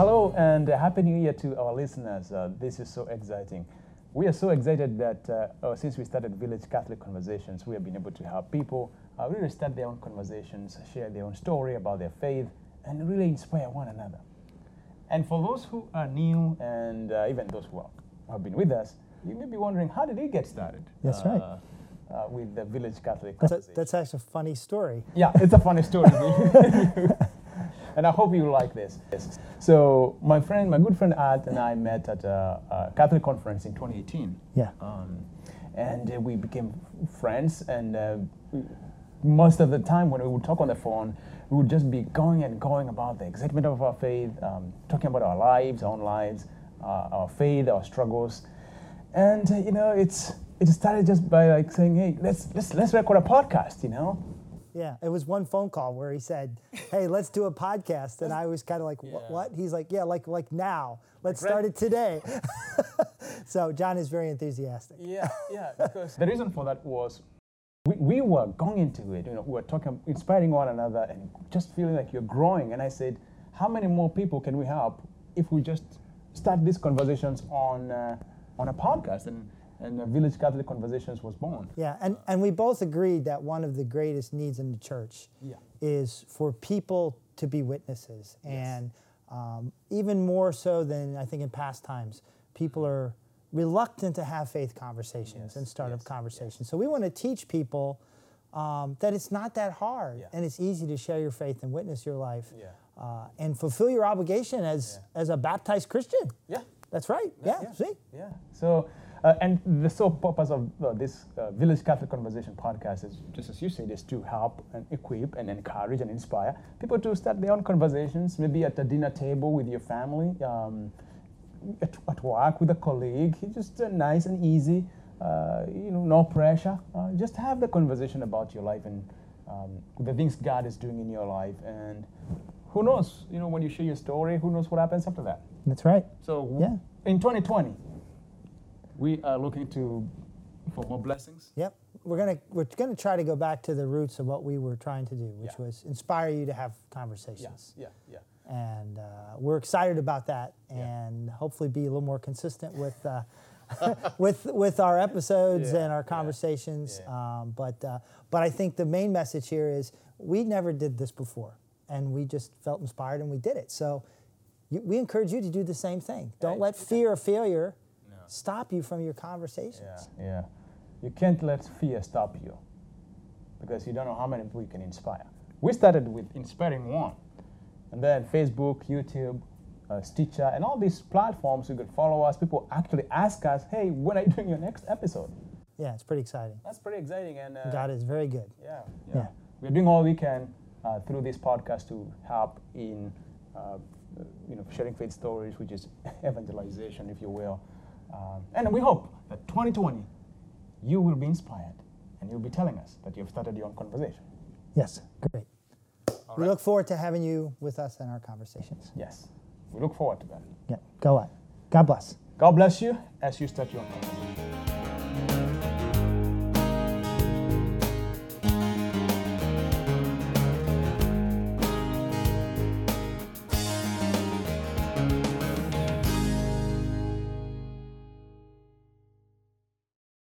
Hello and Happy New Year to our listeners. Uh, this is so exciting. We are so excited that uh, uh, since we started Village Catholic Conversations, we have been able to help people uh, really start their own conversations, share their own story about their faith, and really inspire one another. And for those who are new and uh, even those who are- have been with us, you may be wondering how did it get started? That's right. uh, uh, with the Village Catholic That's, Conversation. that's actually a funny story. Yeah, it's a funny story. and I hope you like this. So, my friend, my good friend Art and I met at a, a Catholic conference in 2018. Yeah. Um, and uh, we became friends. And uh, most of the time, when we would talk on the phone, we would just be going and going about the excitement of our faith, um, talking about our lives, our own lives, uh, our faith, our struggles. And uh, you know, it's it started just by like saying, "Hey, let's let's let's record a podcast," you know. Yeah, it was one phone call where he said, "Hey, let's do a podcast," and I was kind of like, "What?" Yeah. what? He's like, "Yeah, like like now. Let's Like start right- it today." so John is very enthusiastic. Yeah, yeah. Because the reason for that was we, we were going into it. You know, we were talking, inspiring one another, and just feeling like you're growing. And I said, how many more people can we help if we just start these conversations on uh, on a podcast? And and Village Catholic Conversations was born. Yeah, and, and we both agreed that one of the greatest needs in the church Yeah. is for people to be witnesses. And um, even more so than I think in past times, people are reluctant to have faith conversations Yes, and start up yes, conversations. So we want to teach people um, that it's not that hard Yeah. and it's easy to share your faith and witness your life Yeah. uh, and fulfill your obligation as, as a baptized Christian. Yeah. That's right. Yeah, see? Yeah. So, and the sole purpose of uh, this uh, Village Catholic Conversation podcast is, just as you said, is to help and equip and encourage and inspire people to start their own conversations, maybe at a dinner table with your family, um, at, at work with a colleague. It's just uh, nice and easy. Uh, you know, no pressure. Uh, just have the conversation about your life and um, the things God is doing in your life. And who knows? You know, when you share your story, who knows what happens after that? That's right. So Yeah. in 2020, we are looking to for more blessings. Yep. We're gonna we're gonna try to go back to the roots of what we were trying to do, which Yeah. was inspire you to have conversations. yeah, yeah. And uh, we're excited about that, Yeah. and hopefully be a little more consistent with. Uh, with with our episodes Yeah, and our conversations, yeah. Um, but uh, but I think the main message here is we never did this before, and we just felt inspired and we did it. So you, we encourage you to do the same thing. Don't Right. let fear or failure. Stop you from your conversations. Yeah, yeah. You can't let fear stop you because you don't know how many people you can inspire. We started with inspiring one, and then Facebook, YouTube, uh, Stitcher, and all these platforms. You could follow us. People actually ask us, "Hey, when are you doing your next episode?" Yeah, it's pretty exciting. That's pretty exciting, and uh, God is very good. Yeah, yeah. Yeah. We're doing all we can uh, through this podcast to help in, uh, you know, sharing faith stories, which is evangelization, if you will. Um, and we hope that 2020, you will be inspired, and you'll be telling us that you've started your own conversation. Yes, great. All we right. look forward to having you with us in our conversations. Yes, we look forward to that. Yeah, go on. God bless. God bless you as you start your own conversation.